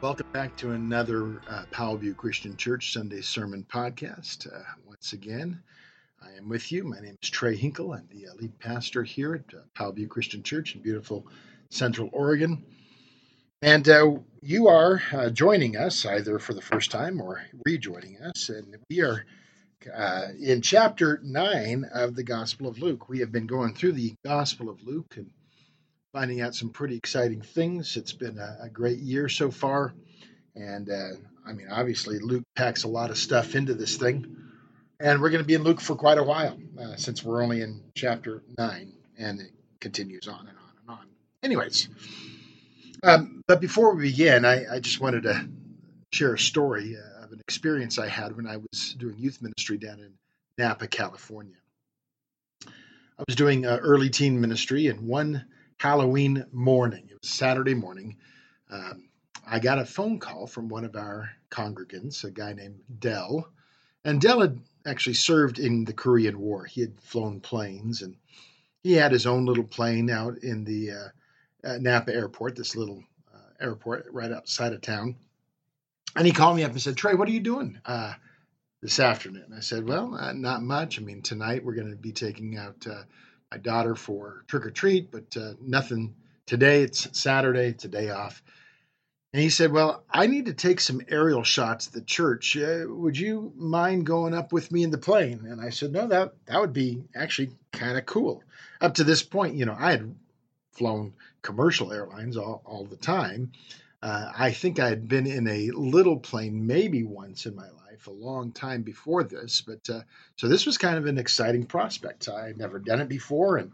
Welcome back to another uh, Powell Butte Christian Church Sunday Sermon Podcast. Uh, once again, I am with you. My name is Trey Hinkle. I'm the uh, lead pastor here at uh, Powell Butte Christian Church in beautiful Central Oregon. And uh, you are uh, joining us either for the first time or rejoining us. And we are uh, in chapter 9 of the Gospel of Luke. We have been going through the Gospel of Luke and finding out some pretty exciting things. It's been a, a great year so far. And uh, I mean, obviously, Luke packs a lot of stuff into this thing. And we're going to be in Luke for quite a while uh, since we're only in chapter 9 and it continues on and on and on. Anyways, um, but before we begin, I, I, just wanted to share a story uh, of an experience I had when I was doing youth ministry down in Napa, California. I was doing uh, early teen ministry, and one Halloween morning. It was Saturday morning. Um, I got a phone call from one of our congregants, a guy named Dell. And Dell had actually served in the Korean War. He had flown planes and he had his own little plane out in the uh, Napa airport, this little uh, airport right outside of town. And he called me up and said, Trey, what are you doing uh, this afternoon? I said, Well, uh, not much. I mean, tonight we're going to be taking out uh, my daughter for trick or treat, but uh, nothing today. It's Saturday, it's a day off. And he said, Well, I need to take some aerial shots at the church. Uh, would you mind going up with me in the plane? And I said, No, that, that would be actually kind of cool. Up to this point, you know, I had flown commercial airlines all, all the time. Uh, I think I had been in a little plane maybe once in my life life a long time before this. But uh, so this was kind of an exciting prospect. I had never done it before, and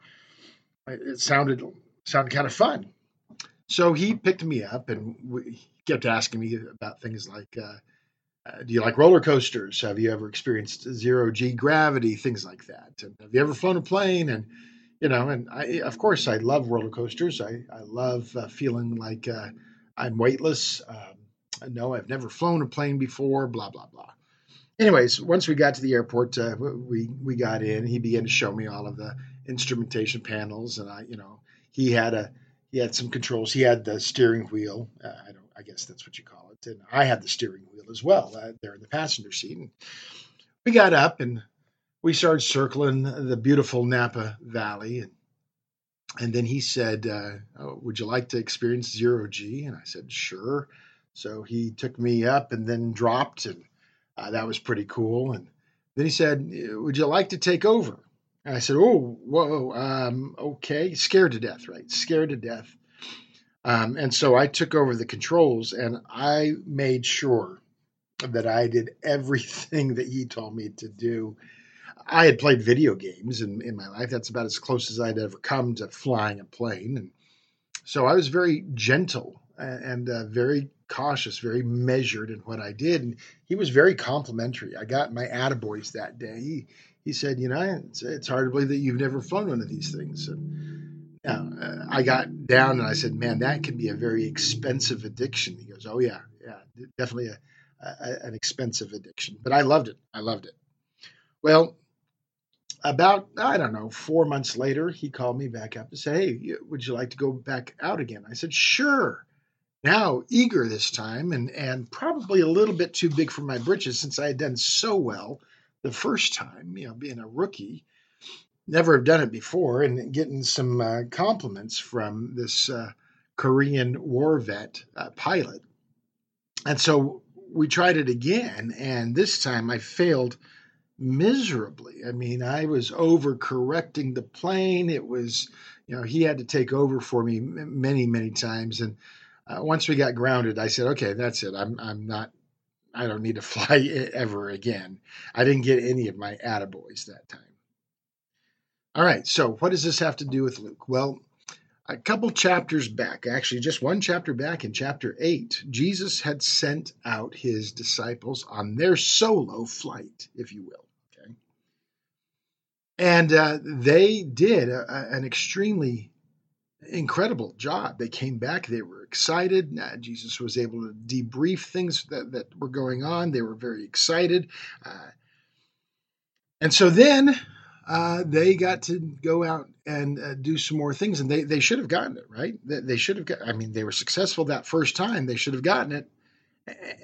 it sounded sounded kind of fun. So he picked me up, and we, kept asking me about things like. Uh, uh, do you like roller coasters? Have you ever experienced zero G gravity? Things like that. And have you ever flown a plane? And you know, and I, of course, I love roller coasters. I, I love uh, feeling like uh, I'm weightless. Um, no, I've never flown a plane before. Blah blah blah anyways, once we got to the airport, uh, we we got in. He began to show me all of the instrumentation panels, and I, you know, he had a he had some controls. He had the steering wheel. Uh, I don't. I guess that's what you call it. And I had the steering wheel as well uh, there in the passenger seat. And we got up and we started circling the beautiful Napa Valley, and and then he said, uh, oh, "Would you like to experience zero G?" And I said, "Sure." So he took me up and then dropped and uh, that was pretty cool. And then he said, Would you like to take over? And I said, Oh, whoa, um, okay. Scared to death, right? Scared to death. Um, and so I took over the controls and I made sure that I did everything that he told me to do. I had played video games in, in my life. That's about as close as I'd ever come to flying a plane. And so I was very gentle and uh, very cautious, very measured in what I did. And he was very complimentary. I got my attaboys that day. He, he said, You know, it's, it's hard to believe that you've never flown one of these things. And, uh, I got down and I said, Man, that can be a very expensive addiction. He goes, Oh, yeah, yeah, definitely a, a, an expensive addiction. But I loved it. I loved it. Well, about I don't know four months later, he called me back up and said, "Hey, would you like to go back out again?" I said, "Sure." Now eager this time and, and probably a little bit too big for my britches since I had done so well the first time, you know, being a rookie. Never have done it before and getting some uh, compliments from this uh, Korean war vet uh, pilot. And so we tried it again, and this time I failed miserably. I mean, I was overcorrecting the plane. It was, you know, he had to take over for me many, many times. And uh, once we got grounded, I said, okay, that's it. I'm, I'm not, I don't need to fly ever again. I didn't get any of my attaboys that time. All right, so what does this have to do with Luke? Well, a couple chapters back, actually, just one chapter back in chapter 8, Jesus had sent out his disciples on their solo flight, if you will. Okay. And uh, they did a, an extremely incredible job. They came back, they were excited. Jesus was able to debrief things that, that were going on. They were very excited. Uh, and so then uh, they got to go out and uh, do some more things, and they, they should have gotten it right. They, they should have got. I mean, they were successful that first time. They should have gotten it,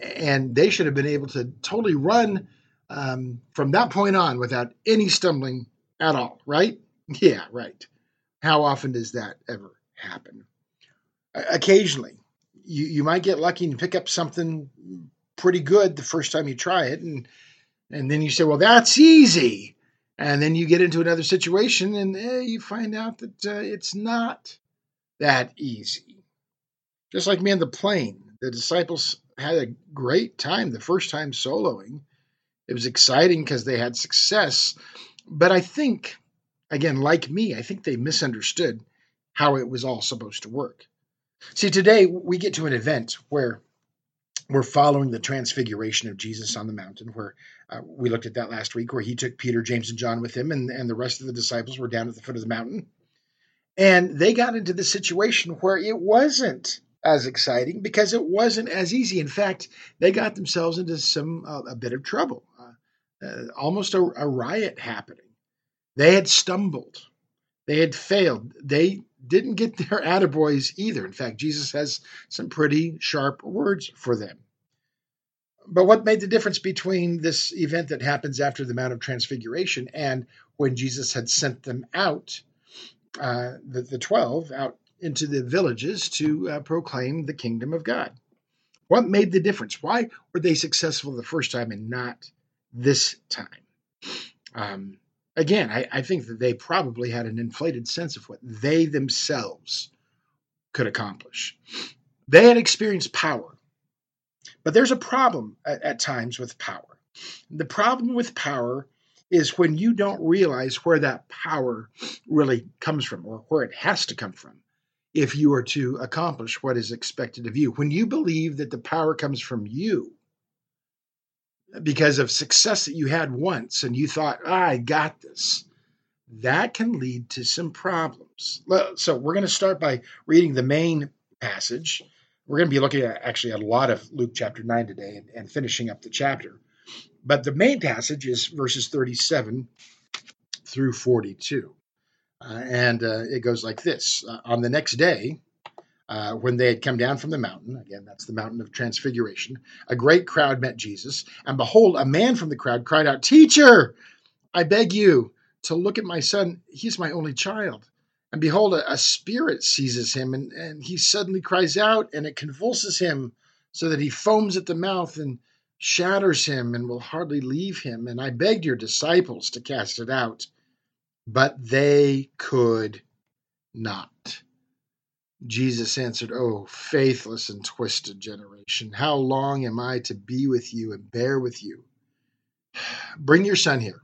and they should have been able to totally run um, from that point on without any stumbling at all. Right? Yeah, right. How often does that ever happen? Occasionally, you you might get lucky and pick up something pretty good the first time you try it, and and then you say, well, that's easy and then you get into another situation and eh, you find out that uh, it's not that easy. Just like me on the plane, the disciples had a great time the first time soloing. It was exciting because they had success. But I think, again, like me, I think they misunderstood how it was all supposed to work. See, today we get to an event where we're following the transfiguration of Jesus on the mountain, where uh, we looked at that last week, where he took Peter, James, and John with him, and, and the rest of the disciples were down at the foot of the mountain. And they got into the situation where it wasn't as exciting because it wasn't as easy. In fact, they got themselves into some uh, a bit of trouble, uh, uh almost a, a riot happening. They had stumbled, they had failed, they didn't get their attaboys either. In fact, Jesus has some pretty sharp words for them. But what made the difference between this event that happens after the Mount of Transfiguration and when Jesus had sent them out, uh, the, the 12, out into the villages to uh, proclaim the kingdom of God? What made the difference? Why were they successful the first time and not this time? Um, again, I, I think that they probably had an inflated sense of what they themselves could accomplish. They had experienced power, but there's a problem at, at times with power. The problem with power is when you don't realize where that power really comes from or where it has to come from if you are to accomplish what is expected of you. When you believe that the power comes from you, because of success that you had once and you thought, I got this, that can lead to some problems. So we're going to start by reading the main passage. We're going to be looking at actually a lot of Luke chapter 9 today and, and finishing up the chapter. But the main passage is verses 37 through 42. Uh, and uh, it goes like this uh, On the next day, uh, when they had come down from the mountain, again, that's the mountain of transfiguration, a great crowd met Jesus. And behold, a man from the crowd cried out, Teacher, I beg you to look at my son. He's my only child. And behold, a, a spirit seizes him, and, and he suddenly cries out, and it convulses him so that he foams at the mouth and shatters him and will hardly leave him. And I begged your disciples to cast it out, but they could not. Jesus answered, Oh, faithless and twisted generation, how long am I to be with you and bear with you? Bring your son here.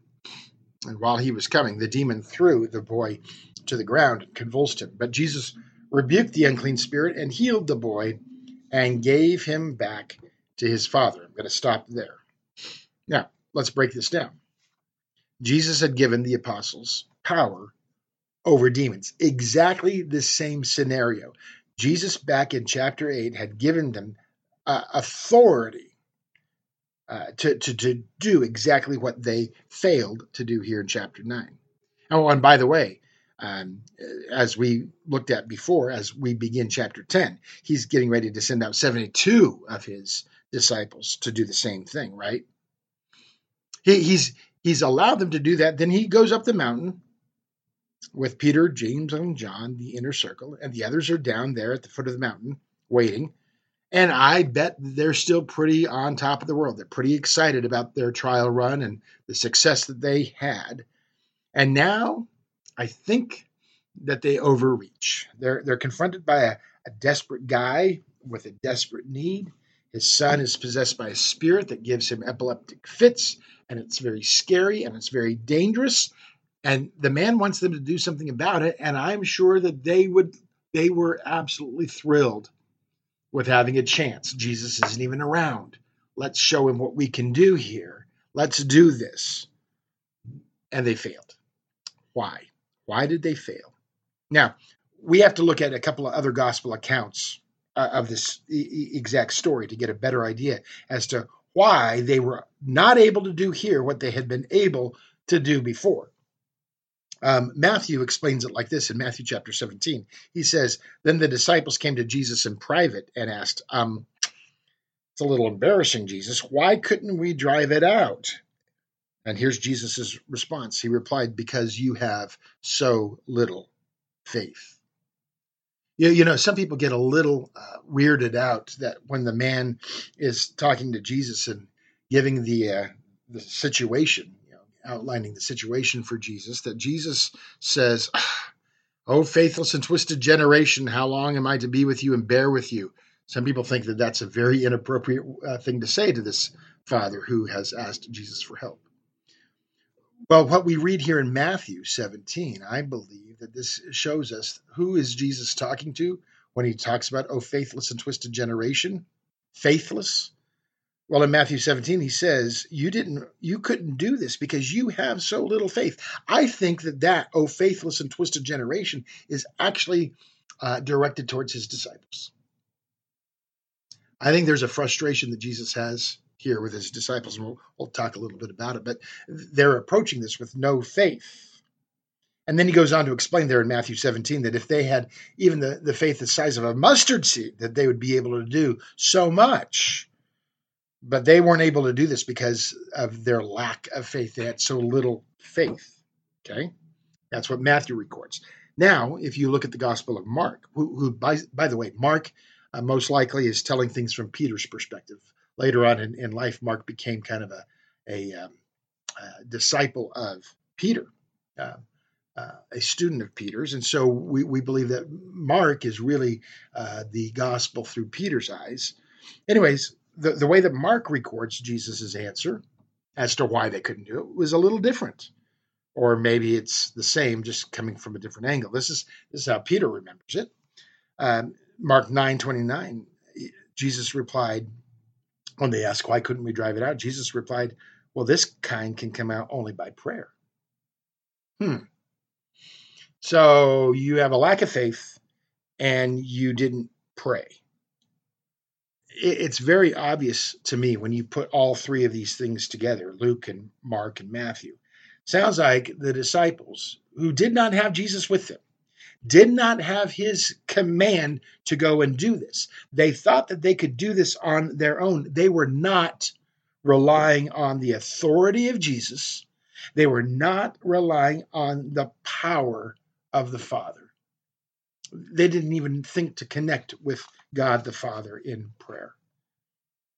And while he was coming, the demon threw the boy to the ground and convulsed him. But Jesus rebuked the unclean spirit and healed the boy and gave him back to his father. I'm going to stop there. Now, let's break this down. Jesus had given the apostles power over demons. Exactly the same scenario. Jesus, back in chapter 8, had given them uh, authority uh, to, to, to do exactly what they failed to do here in chapter 9. Oh, and by the way, um, as we looked at before, as we begin chapter 10, he's getting ready to send out 72 of his disciples to do the same thing, right? He, he's he's allowed them to do that. Then he goes up the mountain with Peter, James, and John, the inner circle, and the others are down there at the foot of the mountain waiting. And I bet they're still pretty on top of the world. They're pretty excited about their trial run and the success that they had. And now I think that they overreach. They're, they're confronted by a, a desperate guy with a desperate need. His son is possessed by a spirit that gives him epileptic fits, and it's very scary and it's very dangerous and the man wants them to do something about it and i'm sure that they would they were absolutely thrilled with having a chance. Jesus isn't even around. Let's show him what we can do here. Let's do this. And they failed. Why? Why did they fail? Now we have to look at a couple of other gospel accounts uh, of this e- exact story to get a better idea as to why they were not able to do here what they had been able to do before Um, Matthew explains it like this in Matthew chapter 17. He says, Then the disciples came to Jesus in private and asked, um, It's a little embarrassing, Jesus. Why couldn't we drive it out? And here's Jesus' response. He replied, Because you have so little faith. You, you know, some people get a little uh, weirded out that when the man is talking to Jesus and giving the uh, the situation, outlining the situation for Jesus, that Jesus says, "Oh, faithless and twisted generation, how long am I to be with you and bear with you?" Some people think that that's a very inappropriate uh, thing to say to this father who has asked Jesus for help. Well, what we read here in Matthew 17, I believe that this shows us who is Jesus talking to when he talks about, oh, faithless and twisted generation? Faithless? Well, in Matthew 17, he says, you didn't, you couldn't do this because you have so little faith. I think that that, oh, faithless and twisted generation, is actually uh, directed towards his disciples. I think there's a frustration that Jesus has here with his disciples, and we'll, we'll talk a little bit about it. But they're approaching this with no faith. And then he goes on to explain there in Matthew 17 that if they had even the, the faith the size of a mustard seed, that they would be able to do so much. But they weren't able to do this because of their lack of faith. They had so little faith. Okay? That's what Matthew records. Now, if you look at the Gospel of Mark, who, who by, by the way, Mark uh, most likely is telling things from Peter's perspective later on in, in life, Mark became kind of a, a, um, disciple of Peter, uh, uh, a student of Peter's. And so we, we believe that Mark is really uh, the gospel through Peter's eyes. Anyways, the, the way that Mark records Jesus' answer as to why they couldn't do it was a little different. Or maybe it's the same, just coming from a different angle. This is this is how Peter remembers it. Um, Mark nine twenty nine. Jesus replied, when they asked, why couldn't we drive it out? Jesus replied, well, this kind can come out only by prayer. Hmm. So you have a lack of faith and you didn't pray. It's very obvious to me when you put all three of these things together Luke and Mark and Matthew. Sounds like the disciples who did not have Jesus with them did not have his command to go and do this. They thought that they could do this on their own. They were not relying on the authority of Jesus, they were not relying on the power of the Father. They didn't even think to connect with God the Father in prayer,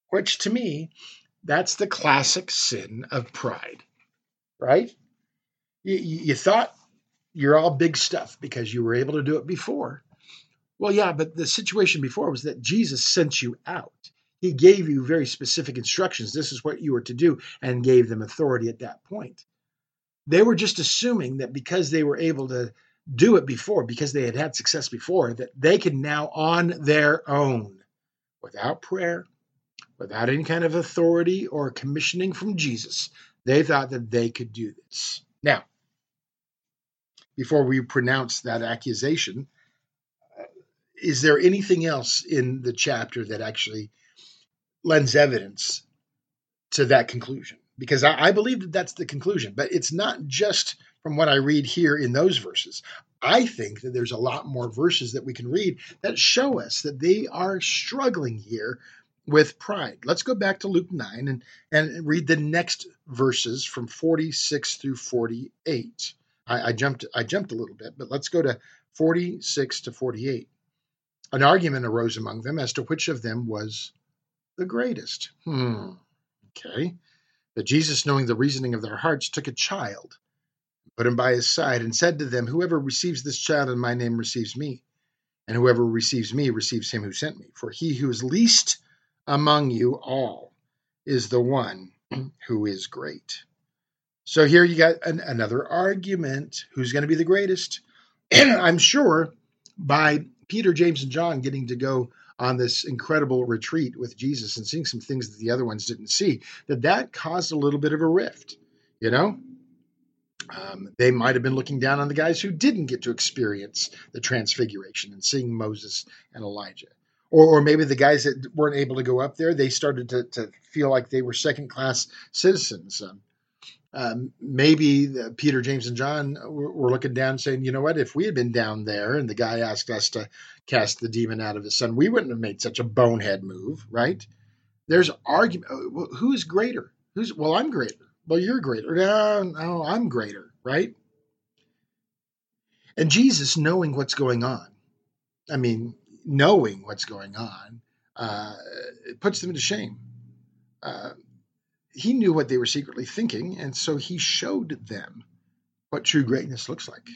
which to me, that's the classic sin of pride, right? You, you thought you're all big stuff because you were able to do it before. Well, yeah, but the situation before was that Jesus sent you out. He gave you very specific instructions. This is what you were to do, and gave them authority at that point. They were just assuming that because they were able to do it before, because they had had success before, that they could now on their own, without prayer, without any kind of authority or commissioning from Jesus, they thought that they could do this. Now, before we pronounce that accusation. Uh, is there anything else in the chapter that actually lends evidence to that conclusion? Because I, I believe that that's the conclusion, but it's not just from what I read here in those verses. I think that there's a lot more verses that we can read that show us that they are struggling here with pride. Let's go back to Luke 9 and, and read the next verses from 46 through 48. I, I jumped I jumped a little bit, but let's go to 46 to 48. An argument arose among them as to which of them was the greatest. Hmm. Okay. But Jesus, knowing the reasoning of their hearts, took a child, put him by his side, and said to them, Whoever receives this child in my name receives me, and whoever receives me receives him who sent me. For he who is least among you all is the one who is great. So here you got an, another argument. Who's going to be the greatest? I'm sure by Peter, James, and John getting to go on this incredible retreat with Jesus and seeing some things that the other ones didn't see, that that caused a little bit of a rift. You know, um, they might have been looking down on the guys who didn't get to experience the transfiguration and seeing Moses and Elijah. Or, or maybe the guys that weren't able to go up there, they started to, to feel like they were second class citizens. Um, um, maybe the, Peter, James, and John were, were, looking down, saying, "You know what? If we had been down there and the guy asked us to cast the demon out of his son, we wouldn't have made such a bonehead move, right?" There's argument. Uh, who's greater? Who's well? I'm greater. Well, you're greater. No, no, I'm greater, right? And Jesus, knowing what's going on, I mean, knowing what's going on, uh, puts them to shame. Uh, he knew what they were secretly thinking, and so he showed them what true greatness looks like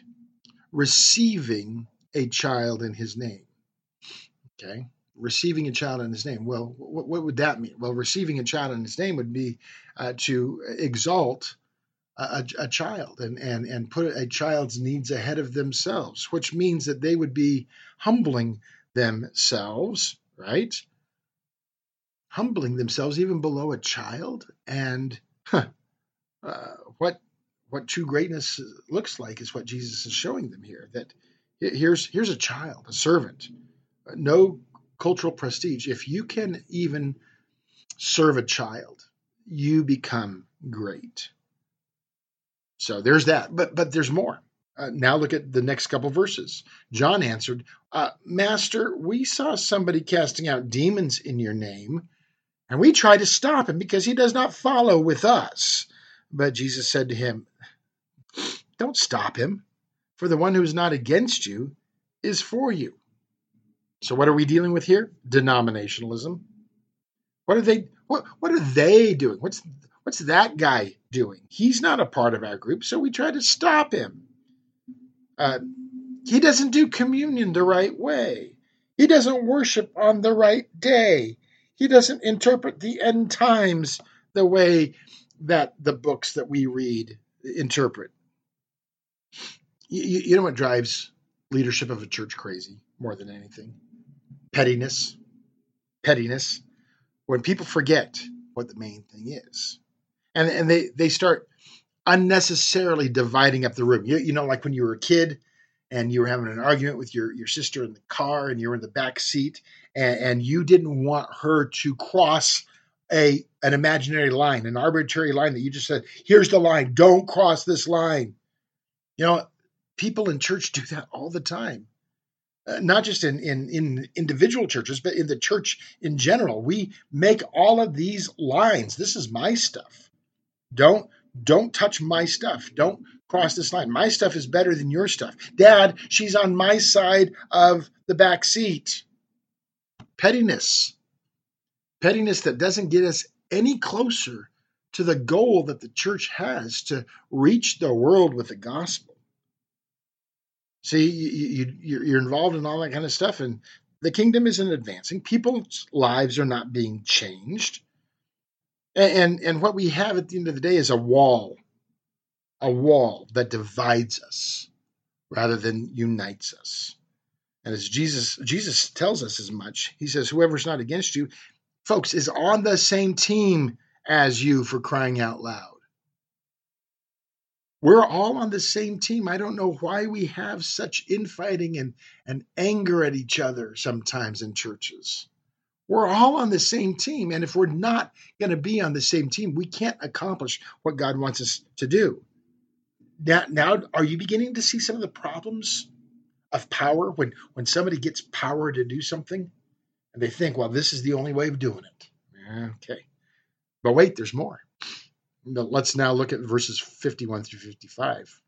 receiving a child in his name. Okay, receiving a child in his name. Well, what, what would that mean? Well, receiving a child in his name would be uh, to exalt a, a, child and, and, and put a child's needs ahead of themselves, which means that they would be humbling themselves, right? humbling themselves even below a child. And huh, uh, what what true greatness looks like is what Jesus is showing them here. That here's here's a child, a servant, no cultural prestige. If you can even serve a child, you become great. So there's that. But but there's more. Uh, now look at the next couple verses. John answered, uh, Master, we saw somebody casting out demons in your name, and we try to stop him because he does not follow with us. But Jesus said to him, Don't stop him, for the one who is not against you is for you. So what are we dealing with here? Denominationalism. What are they what what are they doing? What's what's that guy doing? He's not a part of our group, so we try to stop him. Uh, he doesn't do communion the right way. He doesn't worship on the right day he doesn't interpret the end times the way that the books that we read interpret. You, you know what drives leadership of a church crazy more than anything? Pettiness. Pettiness. When people forget what the main thing is. And, and they, they start unnecessarily dividing up the room. You, you know, like when you were a kid and you were having an argument with your, your sister in the car and you were in the back seat and, and you didn't want her to cross a an imaginary line, an arbitrary line that you just said, here's the line, don't cross this line. You know, people in church do that all the time. Uh, not just in, in in individual churches, but in the church in general. We make all of these lines. This is my stuff. Don't don't touch my stuff. Don't cross this line. My stuff is better than your stuff. Dad, she's on my side of the back seat pettiness. Pettiness that doesn't get us any closer to the goal that the church has to reach the world with the gospel. See, you, you, you're involved in all that kind of stuff, and the kingdom isn't advancing. People's lives are not being changed. And, and, and what we have at the end of the day is a wall, a wall that divides us rather than unites us. And as Jesus Jesus tells us as much, he says, "Whoever's not against you, folks, is on the same team as you for crying out loud." We're all on the same team. I don't know why we have such infighting and, and anger at each other sometimes in churches. We're all on the same team. And if we're not going to be on the same team, we can't accomplish what God wants us to do. Now, now, are you beginning to see some of the problems of power when when somebody gets power to do something and they think well this is the only way of doing it okay but wait there's more let's now look at verses 51 through 55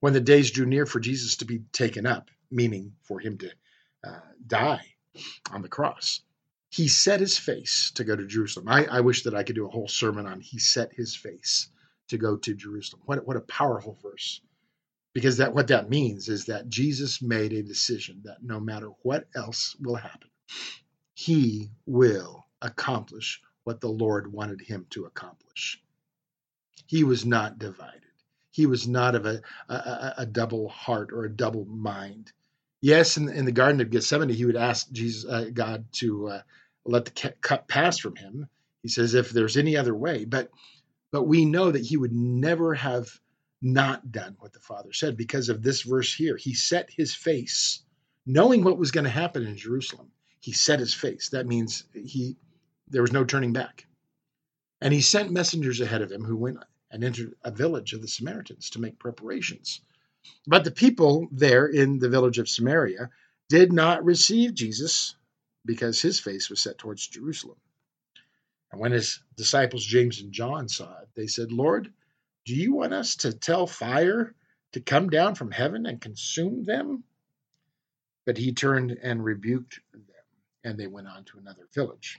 when the days drew near for jesus to be taken up meaning for him to uh, die on the cross he set his face to go to jerusalem. I, I wish that i could do a whole sermon on he set his face to go to jerusalem. What, what a powerful verse. Because that what that means is that Jesus made a decision that no matter what else will happen, he will accomplish what the Lord wanted him to accomplish. He was not divided. He was not of a, a, a double heart or a double mind. Yes, in, in, the Garden of Gethsemane, he would ask Jesus, uh, God to uh, let the cup pass from him. He says, if there's any other way, but but we know that he would never have not done what the Father said because of this verse here. He set his face, knowing what was going to happen in Jerusalem. He set his face. That means he there was no turning back. And he sent messengers ahead of him who went and entered a village of the Samaritans to make preparations. But the people there in the village of Samaria did not receive Jesus because his face was set towards Jerusalem. And when his disciples James and John saw it, they said, Lord, do you want us to tell fire to come down from heaven and consume them? But he turned and rebuked them, and they went on to another village.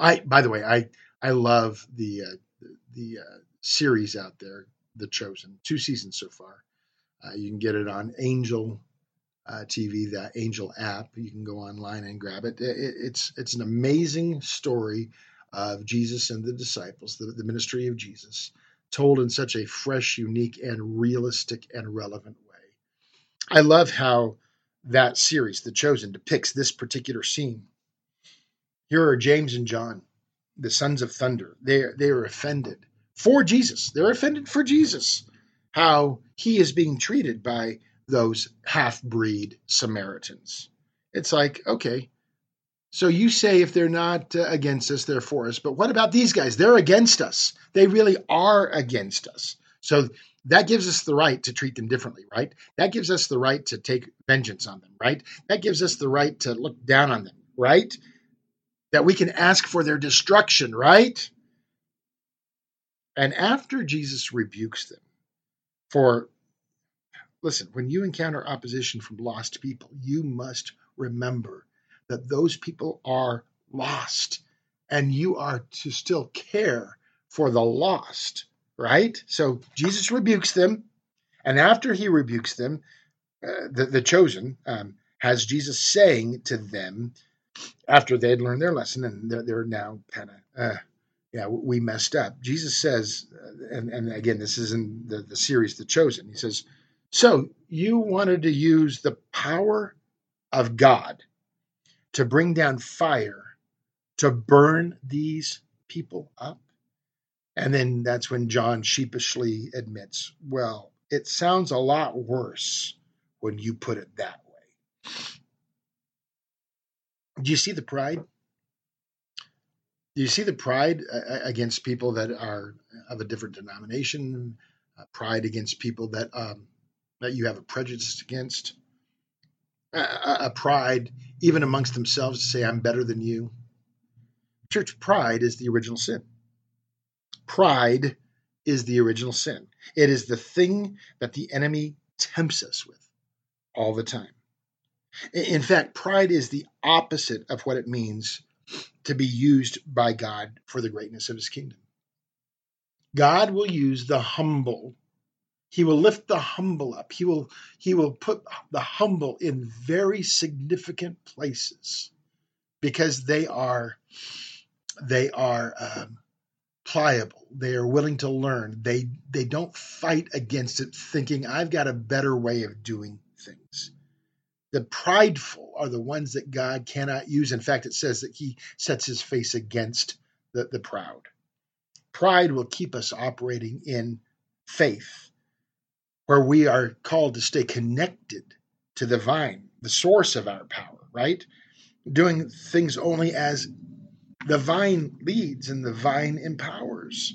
I, by the way, I I love the uh, the uh, series out there, The Chosen, two seasons so far. Uh, you can get it on Angel uh, TV, the Angel app. You can go online and grab it. it. It's it's an amazing story of Jesus and the disciples, the, the ministry of Jesus, told in such a fresh, unique, and realistic and relevant way. I love how that series, The Chosen, depicts this particular scene. Here are James and John, the sons of thunder. They they are offended for Jesus. They're offended for Jesus. How he is being treated by those half breed Samaritans. It's like, okay, so you say if they're not uh, against us, they're for us. But what about these guys? They're against us. They really are against us. So that gives us the right to treat them differently, right? That gives us the right to take vengeance on them, right? That gives us the right to look down on them, right? That we can ask for their destruction, right? And after Jesus rebukes them for Listen, when you encounter opposition from lost people, you must remember that those people are lost and you are to still care for the lost, right? So Jesus rebukes them. And after he rebukes them, uh, the, the chosen um, has Jesus saying to them, after they'd learned their lesson and they're, they're now kind of, uh, yeah, we messed up. Jesus says, uh, and, and again, this is in the, the series, The Chosen. He says, so you wanted to use the power of God to bring down fire to burn these people up? And then that's when John sheepishly admits, well, it sounds a lot worse when you put it that way. Do you see the pride? Do you see the pride uh, uh, against people that are of a different denomination? Uh, pride against people that um, that you have a prejudice against, a, a pride even amongst themselves to say, I'm better than you. Church pride is the original sin. Pride is the original sin. It is the thing that the enemy tempts us with all the time. In fact, pride is the opposite of what it means to be used by God for the greatness of his kingdom. God will use the humble he will lift the humble up. He will he will put the humble in very significant places because they are they are um, pliable. They are willing to learn. They they don't fight against it, thinking I've got a better way of doing things. The prideful are the ones that God cannot use. In fact, it says that He sets His face against the, the proud. Pride will keep us operating in faith where we are called to stay connected to the vine, the source of our power, right? Doing things only as the vine leads and the vine empowers.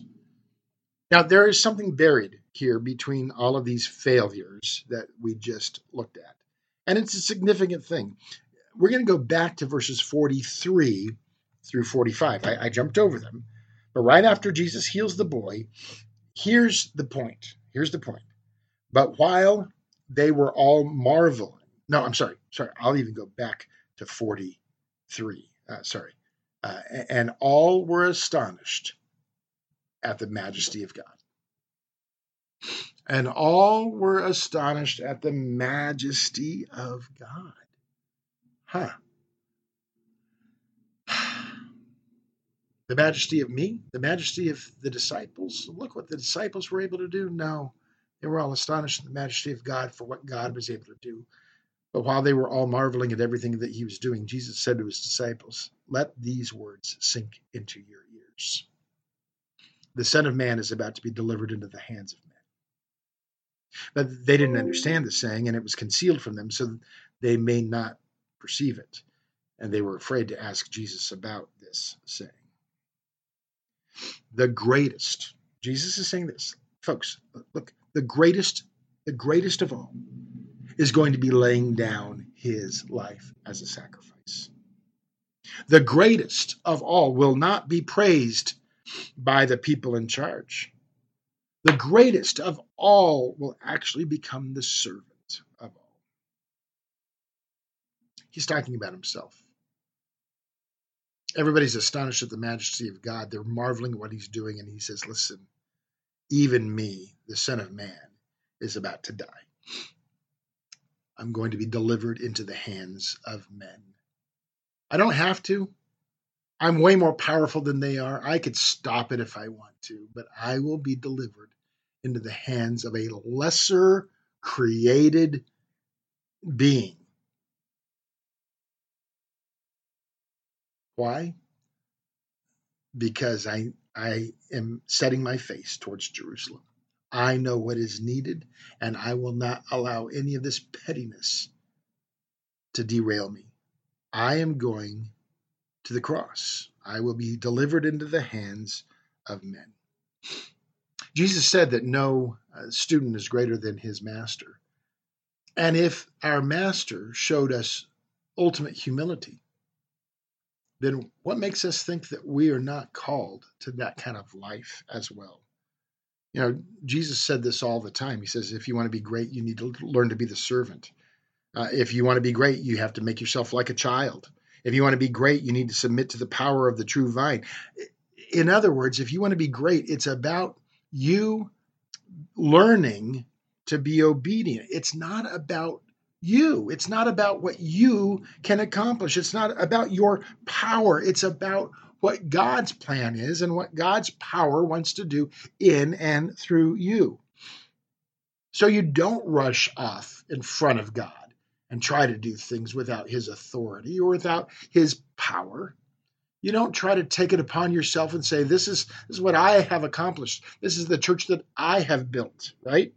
Now, there is something buried here between all of these failures that we just looked at. And it's a significant thing. We're going to go back to verses 43 through 45. I, I jumped over them. But right after Jesus heals the boy, here's the point. Here's the point. But while they were all marveling, no, I'm sorry, sorry, I'll even go back to 43. Uh, sorry. Uh, and all were astonished at the majesty of God. And all were astonished at the majesty of God. Huh. The majesty of me, the majesty of the disciples. Look what the disciples were able to do. No, they were all astonished at the majesty of God for what God was able to do. But while they were all marveling at everything that he was doing, Jesus said to his disciples, Let these words sink into your ears. The Son of Man is about to be delivered into the hands of. But they didn't understand the saying, and it was concealed from them, so they may not perceive it. And they were afraid to ask Jesus about this saying. The greatest Jesus is saying this. Folks, look, the greatest, the greatest of all is going to be laying down his life as a sacrifice. The greatest of all will not be praised by the people in charge. The greatest of all will actually become the servant of all. He's talking about himself. Everybody's astonished at the majesty of God. They're marveling at what he's doing. And he says, Listen, even me, the Son of Man, is about to die. I'm going to be delivered into the hands of men. I don't have to. I'm way more powerful than they are. I could stop it if I want to, but I will be delivered into the hands of a lesser created being. Why? Because I, I am setting my face towards Jerusalem. I know what is needed, and I will not allow any of this pettiness to derail me. I am going to the cross. I will be delivered into the hands of men. Jesus said that no uh, student is greater than his master. And if our master showed us ultimate humility, then what makes us think that we are not called to that kind of life as well? You know, Jesus said this all the time. He says, if you want to be great, you need to learn to be the servant. Uh, if you want to be great, you have to make yourself like a child. If you want to be great, you need to submit to the power of the true vine. In other words, if you want to be great, it's about you learning to be obedient. It's not about you. It's not about what you can accomplish. It's not about your power. It's about what God's plan is and what God's power wants to do in and through you. So you don't rush off in front of God and try to do things without His authority or without His power. You don't try to take it upon yourself and say, This is, this is what I have accomplished. This is the church that I have built, right?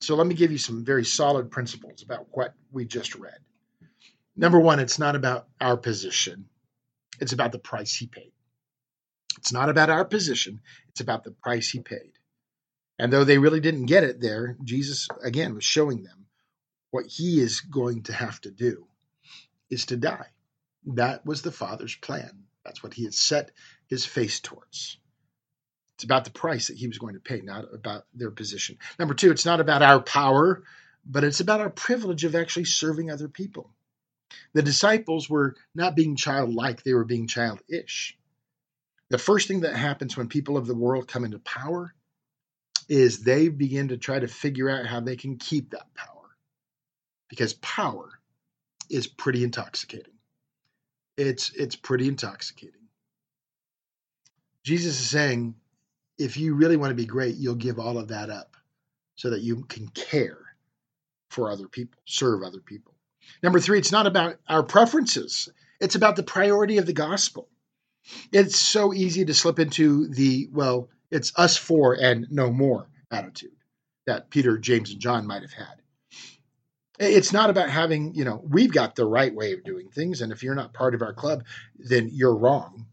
So let me give you some very solid principles about what we just read. Number one, it's not about our position, it's about the price he paid. It's not about our position, it's about the price he paid. And though they really didn't get it there, Jesus, again, was showing them what he is going to have to do is to die. That was the Father's plan. That's what he had set his face towards. It's about the price that he was going to pay, not about their position. Number two, it's not about our power, but it's about our privilege of actually serving other people. The disciples were not being childlike, they were being childish. The first thing that happens when people of the world come into power is they begin to try to figure out how they can keep that power. Because power is pretty intoxicating it's it's pretty intoxicating. Jesus is saying, if you really want to be great, you'll give all of that up so that you can care four other people, serve other people. Number three, it's not about our preferences. It's about the priority of the gospel. It's so easy to slip into the, well, it's us for and no more attitude that Peter, James, and John might have had. It's not about having, you know, we've got the right way of doing things. And if you're not part of our club, then you're wrong.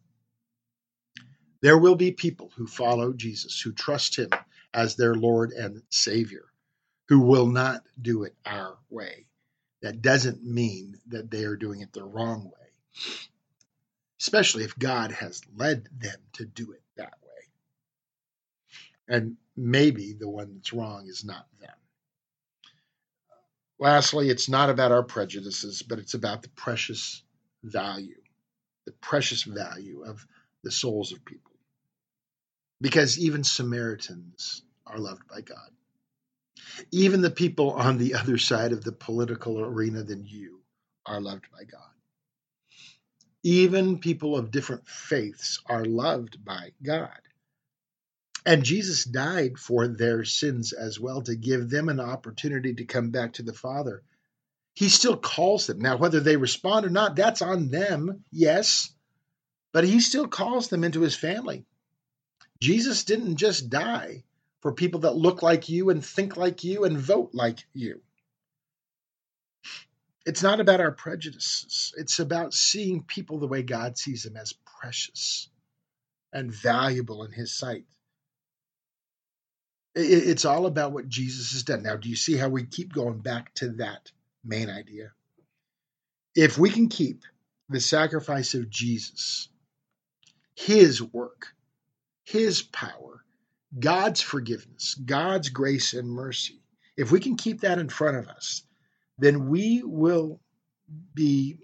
There will be people who follow Jesus, who trust him as their Lord and Savior, who will not do it our way. That doesn't mean that they are doing it the wrong way, especially if God has led them to do it that way. And maybe the one that's wrong is not them. Lastly, it's not about our prejudices, but it's about the precious value, the precious value of the souls of people. Because even Samaritans are loved by God. Even the people on the other side of the political arena than you are loved by God. Even people of different faiths are loved by God. And Jesus died for their sins as well to give them an opportunity to come back to the Father. He still calls them. Now, whether they respond or not, that's on them, yes, but he still calls them into his family. Jesus didn't just die for people that look like you and think like you and vote like you. It's not about our prejudices, it's about seeing people the way God sees them as precious and valuable in his sight. It's all about what Jesus has done. Now, do you see how we keep going back to that main idea? If we can keep the sacrifice of Jesus, his work, his power, God's forgiveness, God's grace and mercy, if we can keep that in front of us, then we will be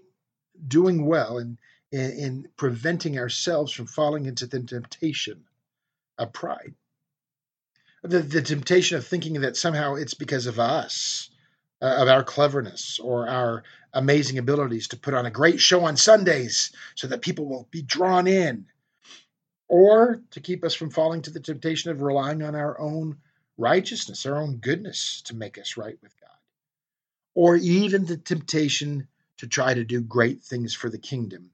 doing well in, in, in preventing ourselves from falling into the temptation of pride. The, the temptation of thinking that somehow it's because of us, uh, of our cleverness or our amazing abilities to put on a great show on Sundays so that people will be drawn in, or to keep us from falling to the temptation of relying on our own righteousness, our own goodness to make us right with God, or even the temptation to try to do great things for the kingdom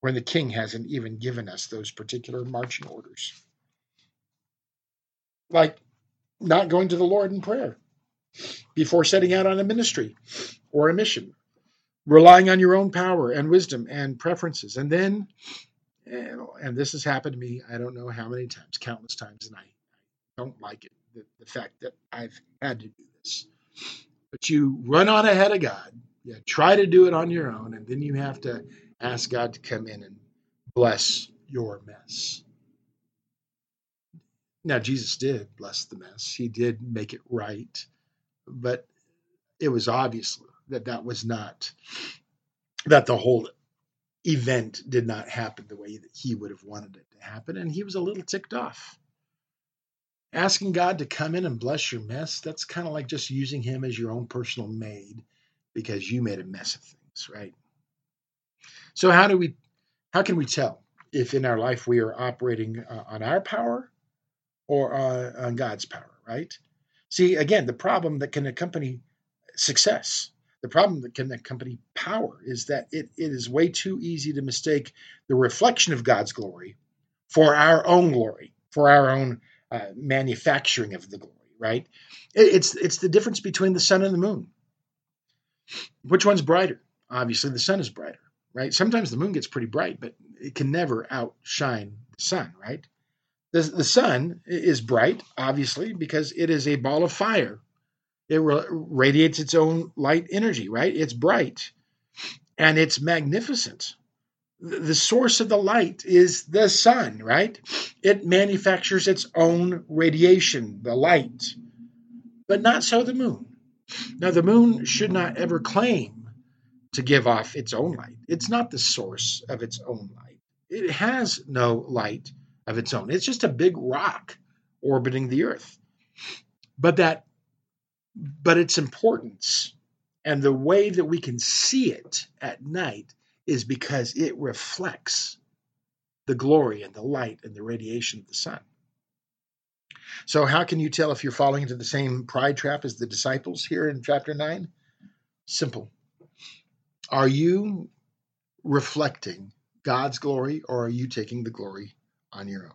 when the king hasn't even given us those particular marching orders. Like not going to the Lord in prayer before setting out on a ministry or a mission, relying on your own power and wisdom and preferences. And then, eh, and this has happened to me, I don't know how many times, countless times, and I don't like it, the, the fact that I've had to do this. But you run on ahead of God yeah, try to do it on your own, and then you have to ask God to come in and bless your mess. Now, Jesus did bless the mess, He did make it right, but it was obvious that that was not, that the whole event did not happen the way that He would have wanted it to happen, and He was a little ticked off. Asking God to come in and bless your mess, that's kind of like just using Him as your own personal maid because you made a mess of things, right? So how do we how can we tell if in our life we are operating uh, on our power or uh, on God's power, right? See, again, the problem that can accompany success, the problem that can accompany power is that it, it is way too easy to mistake the reflection of God's glory for our own glory, for our own uh, manufacturing of the glory, right? It, it's it's the difference between the sun and the moon. Which one's brighter? Obviously, the sun is brighter, right? Sometimes the moon gets pretty bright, but it can never outshine the sun, right? The, the sun is bright, obviously, because it is a ball of fire. It radiates its own light energy, right? It's bright and it's magnificent. The source of the light is the sun, right? It manufactures its own radiation, the light, but not so the moon. Now, the moon should not ever claim to give off its own light. It's not the source of its own light. It has no light of its own. It's just a big rock orbiting the earth. But that but its importance and the way that we can see it at night is because it reflects the glory and the light and the radiation of the sun. So, how can you tell if you're falling into the same pride trap as the disciples here in chapter 9? Simple. Are you reflecting God's glory or are you taking the glory on your own?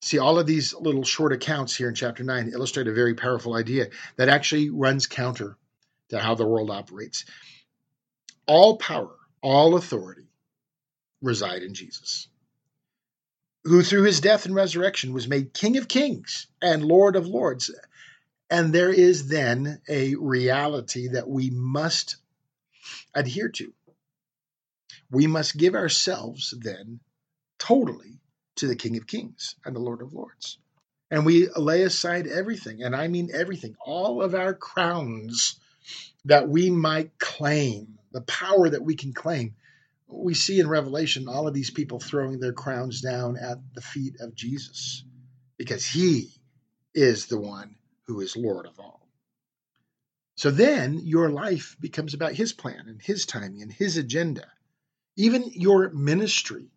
See, all of these little short accounts here in chapter 9 illustrate a very powerful idea that actually runs counter to how the world operates. All power, all authority reside in Jesus who through his death and resurrection was made King of Kings and Lord of Lords. And there is then a reality that we must adhere to. We must give ourselves then totally to the King of Kings and the Lord of Lords. And we lay aside everything, and I mean everything, all of our crowns that we might claim, the power that we can claim we see in Revelation all of these people throwing their crowns down at the feet of Jesus because he is the one who is Lord of all. So then your life becomes about his plan and his timing and his agenda. Even your ministry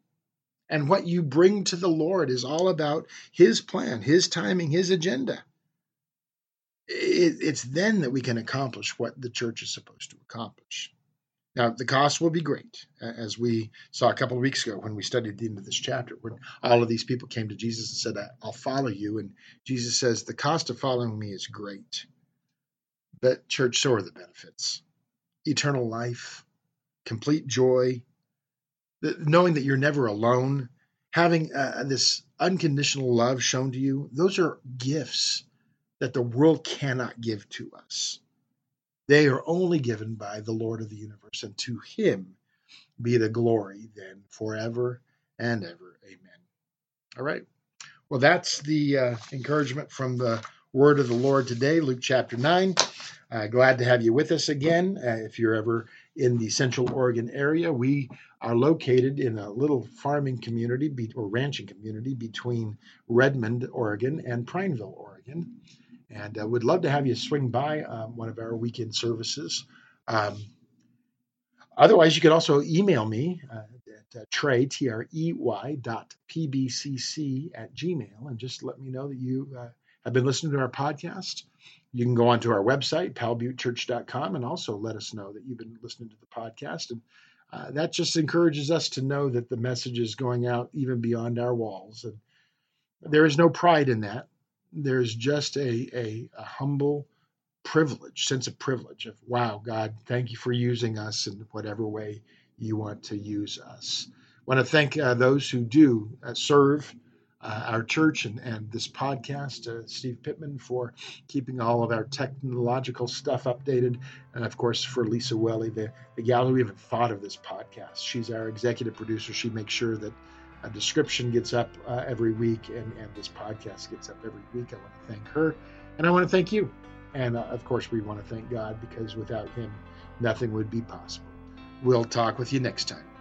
and what you bring to the Lord is all about his plan, his timing, his agenda. It's then that we can accomplish what the church is supposed to accomplish. Now, the cost will be great, as we saw a couple of weeks ago when we studied the end of this chapter, when all of these people came to Jesus and said, I'll follow you. And Jesus says, The cost of following me is great. But, church, so are the benefits eternal life, complete joy, knowing that you're never alone, having uh, this unconditional love shown to you, those are gifts that the world cannot give to us. They are only given by the Lord of the universe, and to him be the glory then forever and ever. Amen. All right. Well, that's the uh, encouragement from the word of the Lord today, Luke chapter 9. Uh, glad to have you with us again. Uh, if you're ever in the Central Oregon area, we are located in a little farming community be, or ranching community between Redmond, Oregon, and Prineville, Oregon. And uh, would love to have you swing by um, one of our weekend services. Um, otherwise, you can also email me uh, at uh, Trey, T R E Y dot PBCC at Gmail, and just let me know that you uh, have been listening to our podcast. You can go onto our website, powellbuttechurch.com, and also let us know that you've been listening to the podcast. And uh, that just encourages us to know that the message is going out even beyond our walls. And there is no pride in that. There's just a, a, a humble privilege, sense of privilege of, wow, God, thank you for using us in whatever way you want to use us. I want to thank uh, those who do uh, serve uh, our church and, and this podcast, uh, Steve Pittman, for keeping all of our technological stuff updated. And of course, for Lisa Welly, the, the gal who even thought of this podcast. She's our executive producer. She makes sure that a description gets up uh, every week and, and this podcast gets up every week. I want to thank her. And I want to thank you. And uh, of course, we want to thank God because without Him, nothing would be possible. We'll talk with you next time.